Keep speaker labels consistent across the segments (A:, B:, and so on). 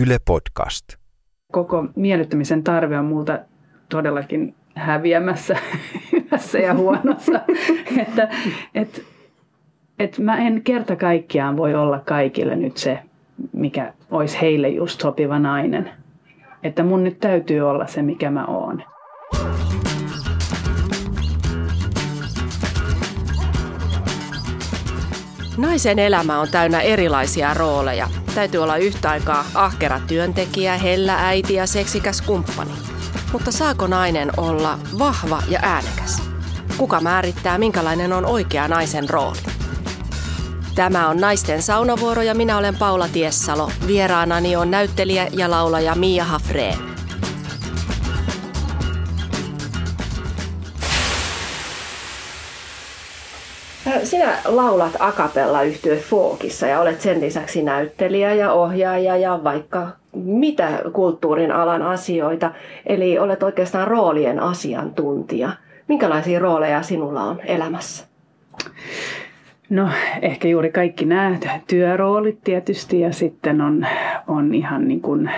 A: Yle Podcast.
B: Koko miellyttämisen tarve on multa todellakin häviämässä hyvässä ja huonossa. että et, et mä en kerta kaikkiaan voi olla kaikille nyt se, mikä olisi heille just sopiva nainen. Että mun nyt täytyy olla se, mikä mä oon.
C: Naisen elämä on täynnä erilaisia rooleja. Täytyy olla yhtä aikaa ahkera työntekijä, hellä äiti ja seksikäs kumppani. Mutta saako nainen olla vahva ja äänekäs? Kuka määrittää, minkälainen on oikea naisen rooli? Tämä on Naisten saunavuoro ja minä olen Paula Tiessalo. Vieraanani on näyttelijä ja laulaja Mia Hafreen. Sinä laulat akapella yhtyö Fookissa ja olet sen lisäksi näyttelijä ja ohjaaja ja vaikka mitä kulttuurin alan asioita. Eli olet oikeastaan roolien asiantuntija. Minkälaisia rooleja sinulla on elämässä?
B: No ehkä juuri kaikki nämä työroolit tietysti ja sitten on, on ihan niin kuin,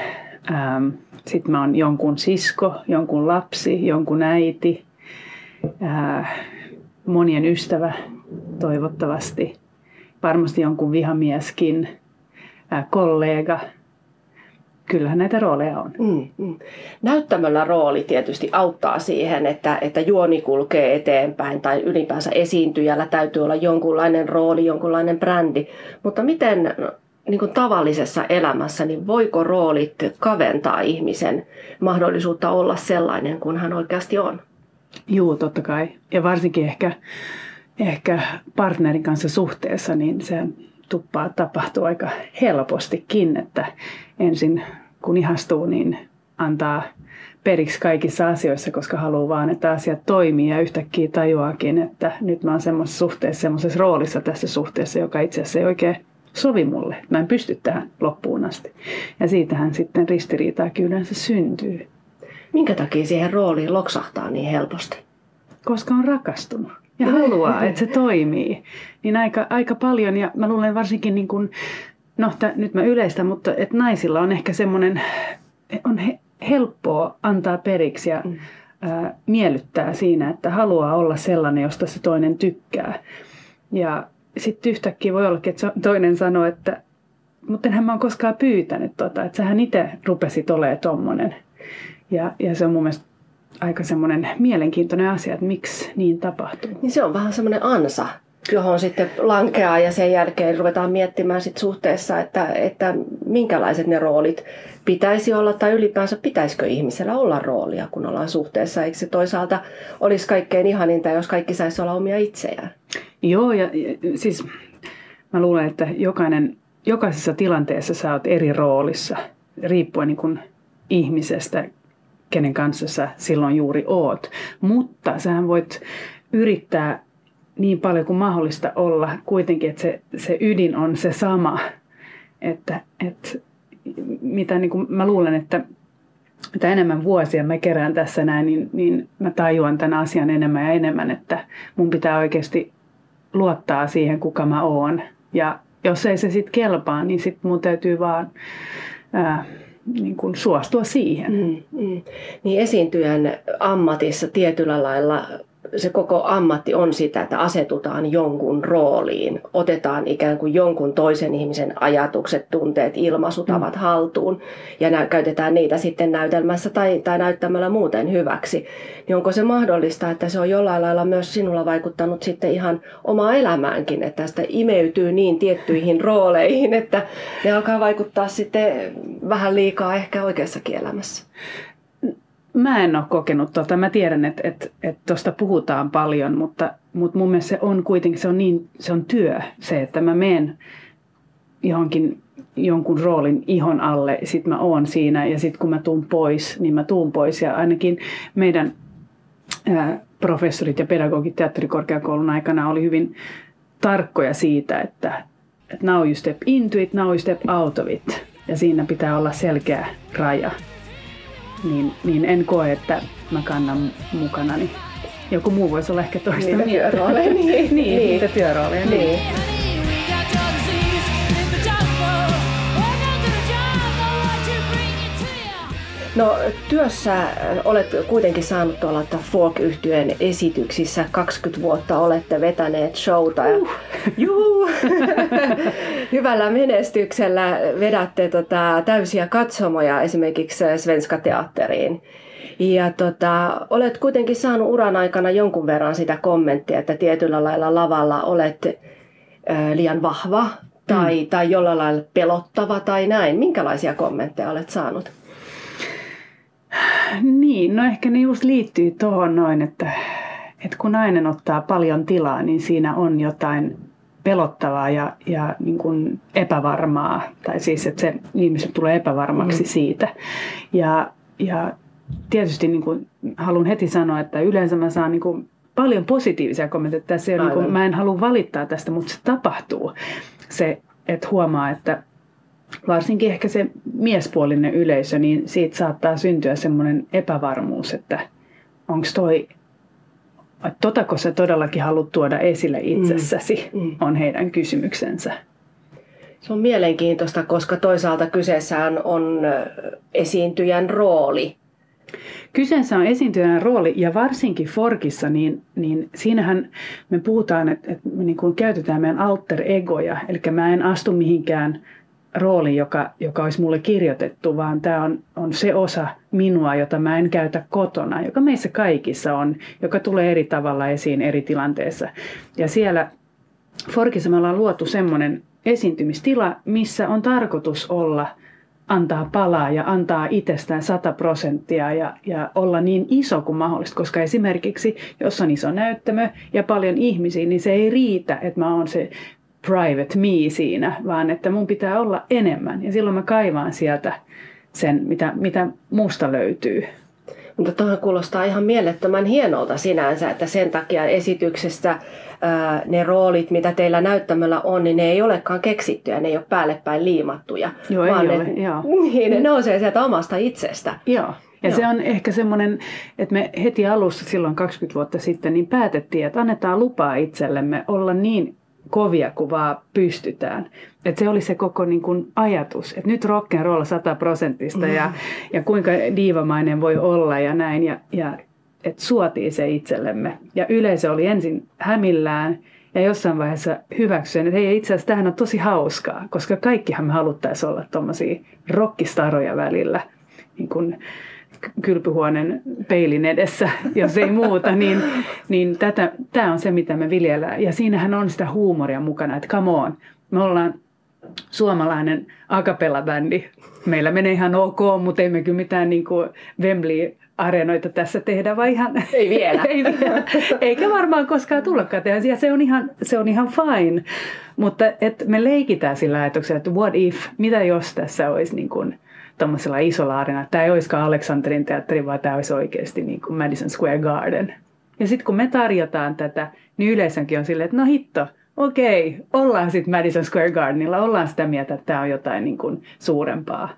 B: ähm, sitten mä oon jonkun sisko, jonkun lapsi, jonkun äiti, äh, monien ystävä toivottavasti, varmasti jonkun vihamieskin, äh, kollega – kyllähän näitä rooleja on. Mm, mm.
C: Näyttämällä rooli tietysti auttaa siihen, että, että juoni kulkee eteenpäin tai ylipäänsä esiintyjällä täytyy olla jonkunlainen rooli, jonkunlainen brändi. Mutta miten niin kuin tavallisessa elämässä, niin voiko roolit kaventaa ihmisen mahdollisuutta olla sellainen kuin hän oikeasti on?
B: Joo, totta kai. Ja varsinkin ehkä, ehkä partnerin kanssa suhteessa, niin se tuppaa tapahtuu aika helpostikin, että ensin kun ihastuu, niin antaa periksi kaikissa asioissa, koska haluaa vaan, että asiat toimii ja yhtäkkiä tajuakin, että nyt mä oon semmoisessa suhteessa, semmoisessa roolissa tässä suhteessa, joka itse asiassa ei oikein sovi mulle. Mä en pysty tähän loppuun asti. Ja siitähän sitten ristiriitaakin yleensä syntyy.
C: Minkä takia siihen rooliin loksahtaa niin helposti?
B: Koska on rakastunut ja haluaa, että se toimii. Niin aika, aika paljon, ja mä luulen varsinkin niin kuin no t- nyt mä yleistä, mutta että naisilla on ehkä semmoinen, on he, helppoa antaa periksi ja mm. ää, miellyttää siinä, että haluaa olla sellainen, josta se toinen tykkää. Ja sitten yhtäkkiä voi olla, että toinen sanoo, että mutta enhän mä oon koskaan pyytänyt tota, että sähän itse rupesit olemaan tommonen. Ja, ja se on mun mielestä aika semmoinen mielenkiintoinen asia, että miksi niin tapahtuu.
C: Niin se on vähän semmoinen ansa johon sitten lankeaa ja sen jälkeen ruvetaan miettimään sit suhteessa, että, että minkälaiset ne roolit pitäisi olla tai ylipäänsä pitäisikö ihmisellä olla roolia, kun ollaan suhteessa. Eikö se toisaalta olisi kaikkein ihaninta, jos kaikki saisi olla omia itseään?
B: Joo, ja, ja siis mä luulen, että jokainen, jokaisessa tilanteessa sä oot eri roolissa, riippuen niin kuin ihmisestä, kenen kanssa sä silloin juuri oot. Mutta sähän voit yrittää niin paljon kuin mahdollista olla kuitenkin, että se, se ydin on se sama. Että, että mitä niin kuin mä luulen, että mitä enemmän vuosia mä kerään tässä näin, niin, niin mä tajuan tämän asian enemmän ja enemmän, että mun pitää oikeasti luottaa siihen, kuka mä oon. Ja jos ei se sitten kelpaa, niin sitten mun täytyy vaan ää, niin kuin suostua siihen. Mm, mm.
C: Niin esiintyjän ammatissa tietyllä lailla se koko ammatti on sitä, että asetutaan jonkun rooliin, otetaan ikään kuin jonkun toisen ihmisen ajatukset, tunteet, ilmaisutavat mm. haltuun ja nä- käytetään niitä sitten näytelmässä tai, tai näyttämällä muuten hyväksi. Niin onko se mahdollista, että se on jollain lailla myös sinulla vaikuttanut sitten ihan omaa elämäänkin, että tästä imeytyy niin tiettyihin rooleihin, että ne alkaa vaikuttaa sitten vähän liikaa ehkä oikeassakin elämässä?
B: Mä en ole kokenut tota. Mä tiedän, että et, et tuosta puhutaan paljon, mutta, mutta mun mielestä se on kuitenkin se on, niin, se on työ se, että mä menen johonkin jonkun roolin ihon alle, sit mä oon siinä ja sitten kun mä tuun pois, niin mä tuun pois. Ja ainakin meidän ää, professorit ja pedagogit teatterikorkeakoulun aikana oli hyvin tarkkoja siitä, että, että now you step into it, now you step out of it. Ja siinä pitää olla selkeä raja niin, niin en koe, että mä kannan mukanani. Joku muu voisi olla ehkä toista
C: niitä Työrooleja, niin, niin,
B: niin, niitä työrooleja. Niin. niin.
C: No työssä olet kuitenkin saanut tuolla folk yhtyeen esityksissä. 20 vuotta olette vetäneet showta. Ja, uh. juu, hyvällä menestyksellä vedätte tota, täysiä katsomoja esimerkiksi Svenska Teatteriin. Ja tota, olet kuitenkin saanut uran aikana jonkun verran sitä kommenttia, että tietyllä lailla lavalla olet ö, liian vahva tai, mm. tai jollain lailla pelottava tai näin. Minkälaisia kommentteja olet saanut?
B: Niin, no ehkä ne just liittyy tuohon noin, että, että kun nainen ottaa paljon tilaa, niin siinä on jotain pelottavaa ja, ja niin kuin epävarmaa. Tai siis, että se ihmiset tulee epävarmaksi mm. siitä. Ja, ja tietysti niin kuin, haluan heti sanoa, että yleensä mä saan niin kuin, paljon positiivisia kommentteja. Tässä niin kuin, mä en halua valittaa tästä, mutta se tapahtuu. Se, että huomaa, että varsinkin ehkä se miespuolinen yleisö, niin siitä saattaa syntyä semmoinen epävarmuus, että onko toi, että totako sä todellakin haluat tuoda esille itsessäsi, mm. Mm. on heidän kysymyksensä.
C: Se on mielenkiintoista, koska toisaalta kyseessä on esiintyjän rooli.
B: Kyseessä on esiintyjän rooli ja varsinkin Forkissa, niin, niin siinähän me puhutaan, että, että me niin kuin käytetään meidän alter egoja. Eli mä en astu mihinkään rooli, joka, joka olisi mulle kirjoitettu, vaan tämä on, on se osa minua, jota mä en käytä kotona, joka meissä kaikissa on, joka tulee eri tavalla esiin eri tilanteissa. Ja siellä Forkissa me ollaan luotu semmoinen esiintymistila, missä on tarkoitus olla antaa palaa ja antaa itsestään 100 prosenttia ja, ja olla niin iso kuin mahdollista, koska esimerkiksi jos on iso näyttämö ja paljon ihmisiä, niin se ei riitä, että mä oon se private me siinä, vaan että mun pitää olla enemmän. Ja silloin mä kaivaan sieltä sen, mitä, mitä musta löytyy.
C: Mutta tuohon kuulostaa ihan mielettömän hienolta sinänsä, että sen takia esityksestä ää, ne roolit, mitä teillä näyttämällä on, niin ne ei olekaan keksittyjä, ne ei ole päälle päin liimattuja.
B: Joo,
C: vaan
B: ei
C: ne,
B: ole, joo.
C: Niin, ne nousee sieltä omasta itsestä.
B: Joo. Ja Joo. se on ehkä semmoinen, että me heti alussa silloin 20 vuotta sitten niin päätettiin, että annetaan lupaa itsellemme olla niin kovia kuin vaan pystytään. Et se oli se koko niin kuin, ajatus, että nyt rock and roll 100 prosentista mm. ja, ja kuinka diivamainen voi olla ja näin. Ja, ja että suotiin se itsellemme. Ja yleisö oli ensin hämillään ja jossain vaiheessa hyväksyin, että hei itse asiassa tämähän on tosi hauskaa, koska kaikkihan me haluttaisiin olla tuommoisia rockistaroja välillä. Niin kuin, kylpyhuoneen peilin edessä, jos ei muuta, niin, niin tätä, tämä on se, mitä me viljellään. Ja siinähän on sitä huumoria mukana, että come on, me ollaan suomalainen akapella-bändi. Meillä menee ihan ok, mutta emme kyllä mitään niin kuin Wembley areenoita tässä tehdä, vai ihan...
C: Ei vielä.
B: ei vielä. Eikä varmaan koskaan tullakaan tehdä. Ja se on ihan, se on ihan fine. Mutta et me leikitään sillä ajatuksella, että what if, mitä jos tässä olisi niin kuin tuommoisella isolla arenalla. Tämä ei olisikaan Alexanderin teatteri, vaan tämä olisi oikeasti niin kuin Madison Square Garden. Ja sitten kun me tarjotaan tätä, niin yleisönkin on silleen, että no hitto, okei, ollaan sitten Madison Square Gardenilla, ollaan sitä mieltä, että tämä on jotain niin kuin suurempaa.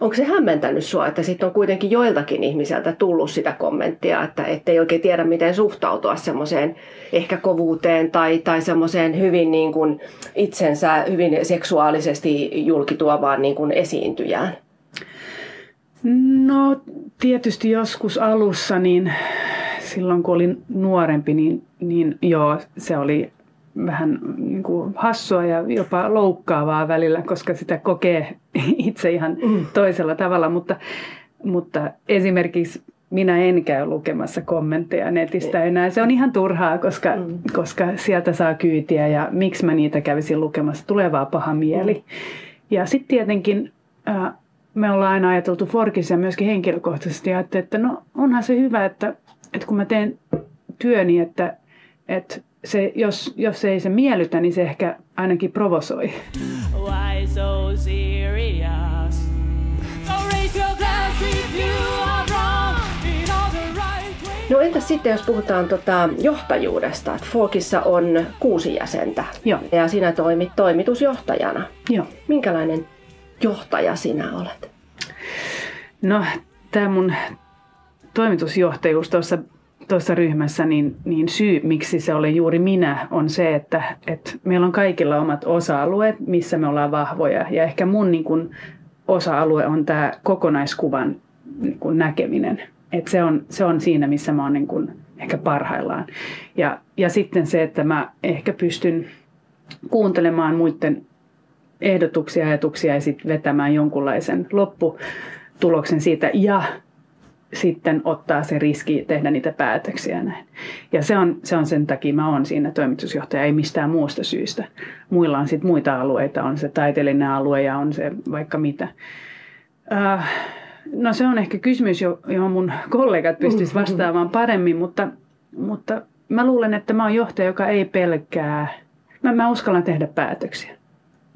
C: Onko se hämmentänyt sinua, että sitten on kuitenkin joiltakin ihmisiltä tullut sitä kommenttia, että ei oikein tiedä, miten suhtautua semmoiseen ehkä kovuuteen tai, tai semmoiseen hyvin niin kuin itsensä hyvin seksuaalisesti julkituovaan niin kuin esiintyjään?
B: No tietysti joskus alussa, niin silloin kun olin nuorempi, niin, niin joo, se oli vähän niin kuin hassua ja jopa loukkaavaa välillä, koska sitä kokee itse ihan mm. toisella tavalla. Mutta, mutta esimerkiksi minä en käy lukemassa kommentteja netistä enää. Se on ihan turhaa, koska, mm. koska sieltä saa kyytiä ja miksi mä niitä kävisin lukemassa. Tulee vaan paha mieli. Mm. Ja sitten tietenkin äh, me ollaan aina ajateltu Forkissa ja myöskin henkilökohtaisesti, että, että no onhan se hyvä, että, että kun mä teen työni, että, että se, jos, jos ei se miellytä, niin se ehkä ainakin provosoi. Why so serious? So raise your glass if you
C: are wrong No entäs sitten, jos puhutaan tota johtajuudesta, että Forkissa on kuusi jäsentä
B: Joo.
C: ja sinä toimit toimitusjohtajana.
B: Joo.
C: Minkälainen johtaja sinä olet?
B: No, tämä mun toimitusjohtajuus tuossa tuossa ryhmässä, niin, niin syy, miksi se oli juuri minä, on se, että, että meillä on kaikilla omat osa-alueet, missä me ollaan vahvoja. Ja ehkä mun niin kun, osa-alue on tämä kokonaiskuvan niin kuin näkeminen. Et se, on, se on siinä, missä mä oon niin kuin ehkä parhaillaan. Ja, ja sitten se, että mä ehkä pystyn kuuntelemaan muiden ehdotuksia, ajatuksia ja sitten vetämään jonkunlaisen lopputuloksen siitä ja sitten ottaa se riski tehdä niitä päätöksiä näin. Ja se on, se on sen takia mä oon siinä toimitusjohtaja, ei mistään muusta syystä. Muilla on sitten muita alueita, on se taiteellinen alue ja on se vaikka mitä. Äh, no se on ehkä kysymys, johon mun kollegat pystyisivät vastaamaan paremmin, mutta, mutta mä luulen, että mä oon johtaja, joka ei pelkää. Mä, mä uskallan tehdä päätöksiä.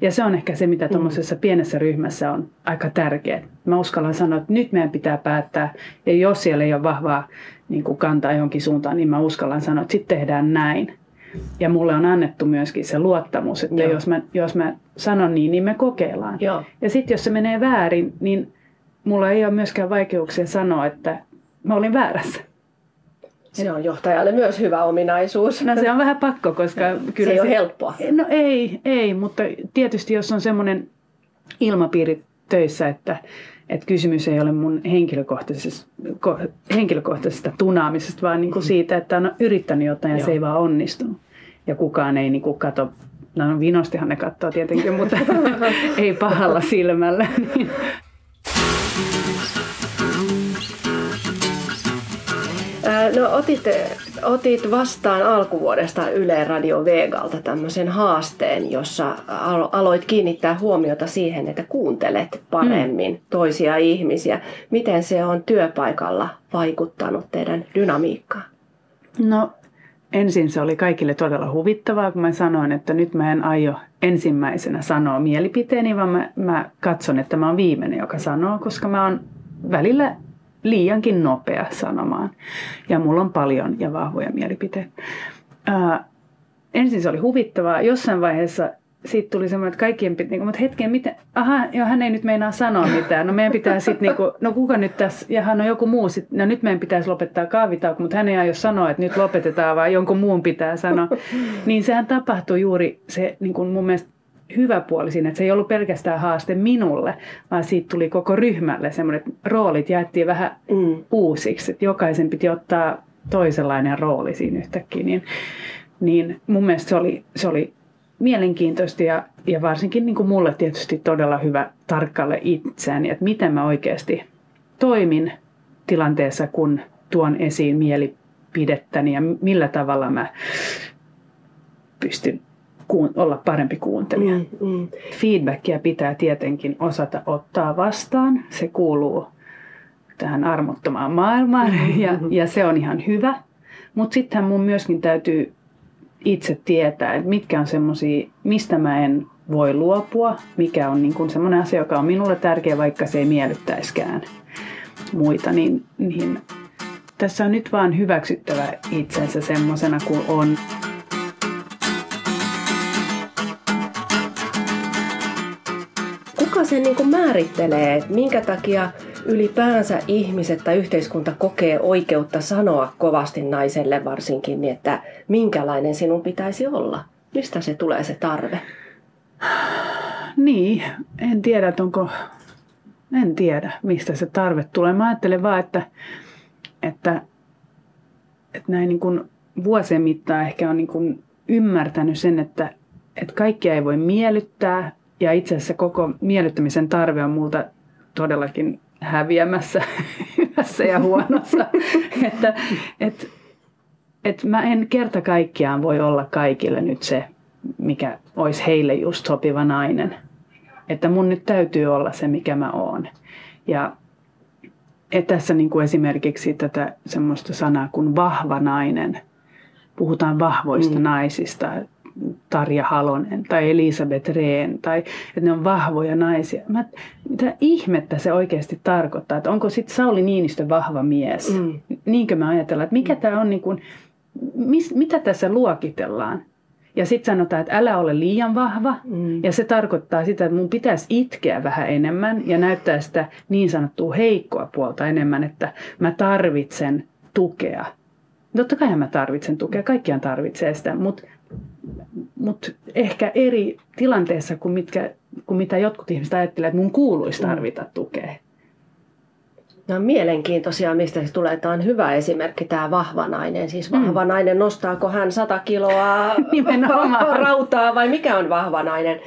B: Ja se on ehkä se, mitä mm. tuommoisessa pienessä ryhmässä on aika tärkeää. Mä uskallan sanoa, että nyt meidän pitää päättää. Ja jos siellä ei ole vahvaa niin kuin kantaa johonkin suuntaan, niin mä uskallan sanoa, että sitten tehdään näin. Ja mulle on annettu myöskin se luottamus, että jos mä, jos mä sanon niin, niin me kokeillaan. Joo. Ja sitten jos se menee väärin, niin mulla ei ole myöskään vaikeuksia sanoa, että mä olin väärässä.
C: Se on johtajalle myös hyvä ominaisuus.
B: No se on vähän pakko, koska
C: kyllä se ei se, ole helppoa.
B: No ei, ei, mutta tietysti jos on semmoinen ilmapiiri töissä, että, että kysymys ei ole mun henkilökohtaisesta, henkilökohtaisesta tunaamisesta, vaan niin kuin siitä, että on yrittänyt jotain ja Joo. se ei vaan onnistunut. Ja kukaan ei niin kuin kato, no vinostihan ne katsoo tietenkin, mutta ei pahalla silmällä. Niin
C: No otit, otit vastaan alkuvuodesta Yle Radio Vegalta tämmöisen haasteen, jossa aloit kiinnittää huomiota siihen, että kuuntelet paremmin mm. toisia ihmisiä. Miten se on työpaikalla vaikuttanut teidän dynamiikkaan?
B: No ensin se oli kaikille todella huvittavaa, kun mä sanoin, että nyt mä en aio ensimmäisenä sanoa mielipiteeni, vaan mä, mä katson, että mä oon viimeinen, joka sanoo, koska mä oon välillä liiankin nopea sanomaan. Ja mulla on paljon ja vahvoja mielipiteitä. Ää, ensin se oli huvittavaa. Jossain vaiheessa siitä tuli semmoinen, että kaikkien piti, niin mutta hetken, miten, aha, joo, hän ei nyt meinaa sanoa mitään. No meidän pitää sitten, niin no kuka nyt tässä, ja hän on joku muu, sit, no nyt meidän pitäisi lopettaa kaavitauko, mutta hän ei aio sanoa, että nyt lopetetaan, vaan jonkun muun pitää sanoa. Niin sehän tapahtui juuri se niin kuin mun mielestä hyvä puoli siinä, että se ei ollut pelkästään haaste minulle, vaan siitä tuli koko ryhmälle semmoinen, että roolit jaettiin vähän mm. uusiksi, että jokaisen piti ottaa toisenlainen rooli siinä yhtäkkiä, niin, niin mun mielestä se oli, se oli mielenkiintoista ja, ja varsinkin niin kuin mulle tietysti todella hyvä tarkkaille itseäni, että miten mä oikeasti toimin tilanteessa, kun tuon esiin mielipidettäni ja millä tavalla mä pystyn olla parempi kuuntelija. Mm, mm. Feedbackia pitää tietenkin osata ottaa vastaan. Se kuuluu tähän armottomaan maailmaan mm-hmm. ja, ja se on ihan hyvä. Mutta sittenhän mun myöskin täytyy itse tietää, että mitkä on semmoisia, mistä mä en voi luopua, mikä on niin semmoinen asia, joka on minulle tärkeä, vaikka se ei miellyttäiskään muita, niin, niin tässä on nyt vaan hyväksyttävä itsensä semmoisena kuin on.
C: Sen niin kuin määrittelee, että minkä takia ylipäänsä ihmiset tai yhteiskunta kokee oikeutta sanoa kovasti naiselle varsinkin, niin että minkälainen sinun pitäisi olla? Mistä se tulee se tarve?
B: Niin, en tiedä, onko, en tiedä, mistä se tarve tulee. Mä ajattelen vaan, että, että, että näin niin kuin vuosien mittaan ehkä on niin kuin ymmärtänyt sen, että, että kaikkia ei voi miellyttää, ja itse asiassa koko miellyttämisen tarve on multa todellakin häviämässä hyvässä ja huonossa. että et, et mä en kerta kaikkiaan voi olla kaikille nyt se, mikä olisi heille just sopiva nainen. Että mun nyt täytyy olla se, mikä mä oon. Ja et tässä niin kuin esimerkiksi tätä semmoista sanaa kuin vahva nainen. Puhutaan vahvoista mm. naisista, Tarja Halonen tai Elisabeth Rehn, tai että ne on vahvoja naisia. Mä, mitä ihmettä se oikeasti tarkoittaa, että onko sitten Sauli Niinistö vahva mies? Mm. Niinkö me ajatellaan, että mikä mm. tämä on, niin kuin, mis, mitä tässä luokitellaan? Ja sitten sanotaan, että älä ole liian vahva. Mm. Ja se tarkoittaa sitä, että mun pitäisi itkeä vähän enemmän ja näyttää sitä niin sanottua heikkoa puolta enemmän, että mä tarvitsen tukea. Totta kai mä tarvitsen tukea, kaikkiaan tarvitsee sitä, mutta mutta ehkä eri tilanteessa kuin, mitkä, kuin mitä jotkut ihmiset ajattelevat, että mun kuuluisi mm. tarvita tukea.
C: No mielenkiintoisia, mistä se tulee. Tämä on hyvä esimerkki, tämä vahva nainen. Siis vahva mm. nainen, nostaako hän 100 kiloa rautaa vai mikä on vahva nainen?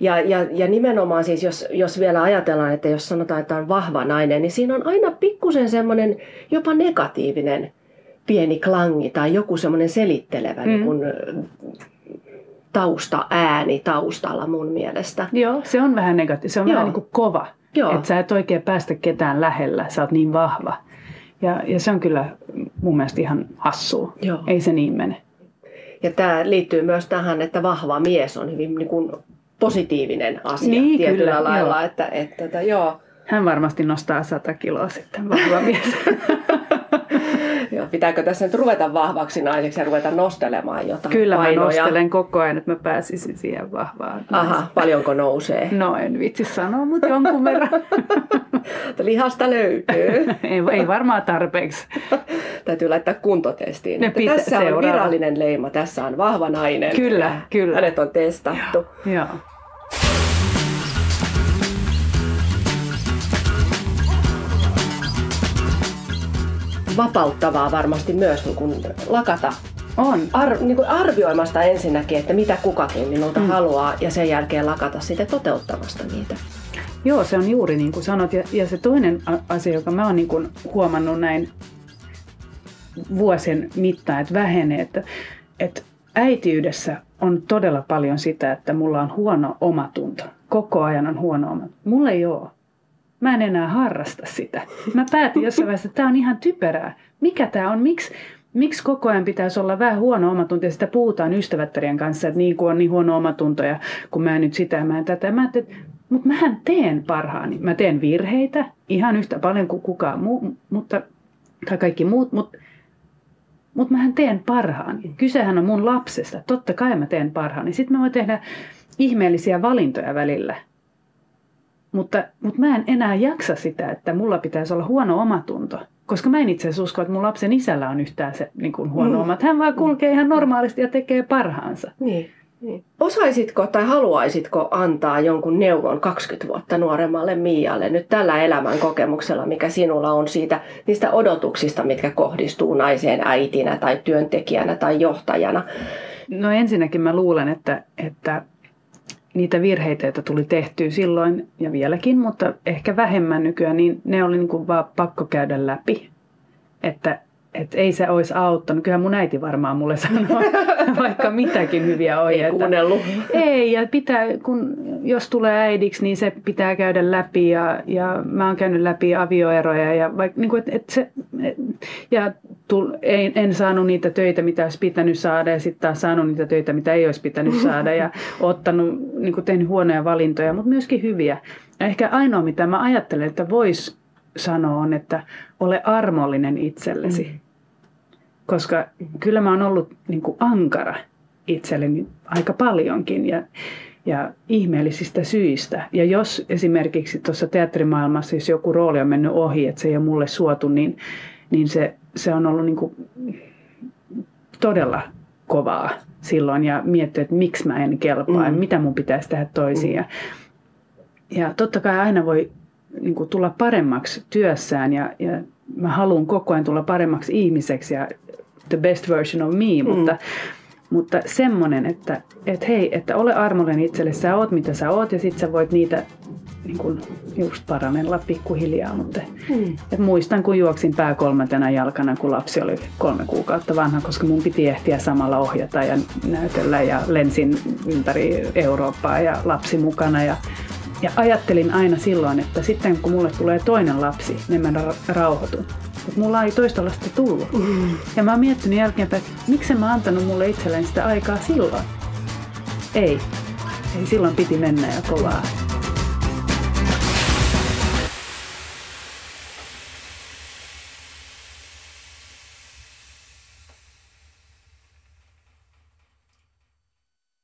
C: Ja, ja, ja nimenomaan siis, jos, jos vielä ajatellaan, että jos sanotaan, että on vahva nainen, niin siinä on aina pikkusen semmoinen jopa negatiivinen pieni klangi tai joku semmoinen selittelevä mm. niin kun, tausta ääni taustalla mun mielestä.
B: Joo, se on vähän negatiivinen. Se on Joo. vähän niin kuin kova. Joo. Että sä et oikein päästä ketään lähellä, sä oot niin vahva. Ja, ja se on kyllä mun mielestä ihan hassua. Joo. Ei se niin mene.
C: Ja tämä liittyy myös tähän, että vahva mies on hyvin niin kuin positiivinen asia niin, tietyllä kyllä, lailla. Joo. Että, että, että, joo.
B: Hän varmasti nostaa 100 kiloa sitten, vahva mies.
C: Joo, pitääkö tässä nyt ruveta vahvaksi naiseksi ja ruveta nostelemaan jotain
B: Kyllä painoja? mä nostelen koko ajan, että mä pääsisin siihen vahvaan.
C: Aha, paljonko nousee?
B: No en vitsi sanoa, mutta jonkun verran.
C: Lihasta löytyy.
B: ei, ei varmaan tarpeeksi.
C: Täytyy laittaa kuntotestiin. Ne pitä, tässä seuraava. on virallinen leima, tässä on vahva nainen.
B: Kyllä, kyllä.
C: Hänet on testattu.
B: Joo. Joo.
C: Vapauttavaa varmasti myös niin kuin lakata
B: on.
C: Ar, niin kuin arvioimasta ensinnäkin, että mitä kukakin minulta mm. haluaa ja sen jälkeen lakata sitä toteuttamasta niitä.
B: Joo, se on juuri niin kuin sanot. Ja, ja se toinen asia, joka mä oon niin kuin huomannut näin vuosien mittaan, että vähenee, että, että äitiydessä on todella paljon sitä, että mulla on huono omatunto. Koko ajan on huono omatunto. Mulla ei ole mä en enää harrasta sitä. Mä päätin jossain vaiheessa, että tämä on ihan typerää. Mikä tämä on? Miksi, miksi koko ajan pitäisi olla vähän huono omatunto ja sitä puhutaan ystävättärien kanssa, että niin kuin on niin huono omatunto ja kun mä en nyt sitä, mä en tätä. Mä että mutta mähän teen parhaani. Mä teen virheitä ihan yhtä paljon kuin kukaan muu, mutta, tai kaikki muut, mutta mutta mähän teen parhaani. Kysehän on mun lapsesta. Totta kai mä teen parhaani. Sitten mä voin tehdä ihmeellisiä valintoja välillä. Mutta, mutta mä en enää jaksa sitä, että mulla pitäisi olla huono omatunto. Koska mä en itse asiassa usko, että mun lapsen isällä on yhtään se niin kuin huono mm. omat. Hän vaan kulkee ihan normaalisti ja tekee parhaansa.
C: Niin. Niin. Osaisitko tai haluaisitko antaa jonkun neuvon 20 vuotta nuoremmalle Mialle nyt tällä elämän kokemuksella, mikä sinulla on siitä niistä odotuksista, mitkä kohdistuu naiseen äitinä tai työntekijänä tai johtajana?
B: No ensinnäkin mä luulen, että, että niitä virheitä, joita tuli tehtyä silloin ja vieläkin, mutta ehkä vähemmän nykyään, niin ne oli niin kuin vaan pakko käydä läpi. Että että ei se olisi auttanut. Kyllä mun äiti varmaan mulle sanoo vaikka mitäkin hyviä ohjeita.
C: Ei kuunnellut.
B: Ei, ja pitää, kun, jos tulee äidiksi, niin se pitää käydä läpi. Ja, ja mä oon käynyt läpi avioeroja. Ja, vaikka, niin kuin, et, et se, et, ja ei, en saanut niitä töitä, mitä olisi pitänyt saada. Ja sitten taas saanut niitä töitä, mitä ei olisi pitänyt saada. Ja ottanut, niin kuin tehnyt huonoja valintoja, mutta myöskin hyviä. Ja ehkä ainoa, mitä mä ajattelen, että voisi sanoa on, että ole armollinen itsellesi. Mm koska kyllä mä oon ollut niin kuin ankara itselleni aika paljonkin ja, ja ihmeellisistä syistä. Ja jos esimerkiksi tuossa teatterimaailmassa, jos joku rooli on mennyt ohi, että se ei ole mulle suotu, niin, niin se, se on ollut niin kuin todella kovaa silloin ja miettiä, että miksi mä en kelpaa mm. ja mitä mun pitäisi tehdä toisin. Mm. Ja, ja totta kai aina voi niin kuin, tulla paremmaksi työssään ja, ja mä haluan koko ajan tulla paremmaksi ihmiseksi ja the best version of me, mm. mutta, mutta semmoinen, että et hei, että ole armollinen itselle, sä oot mitä sä oot ja sit sä voit niitä niin kun just parannella pikkuhiljaa. Mutta, mm. et muistan, kun juoksin pää kolmantena jalkana, kun lapsi oli kolme kuukautta vanha, koska mun piti ehtiä samalla ohjata ja näytellä ja lensin ympäri Eurooppaa ja lapsi mukana. Ja, ja ajattelin aina silloin, että sitten kun mulle tulee toinen lapsi, niin mä rauhoitun että mulla ei toista lasta tullut. Mm. Ja mä oon miettinyt jälkeenpäin, että miksi mä antanut mulle itselleni sitä aikaa silloin. Ei. Ei silloin piti mennä ja kovaa.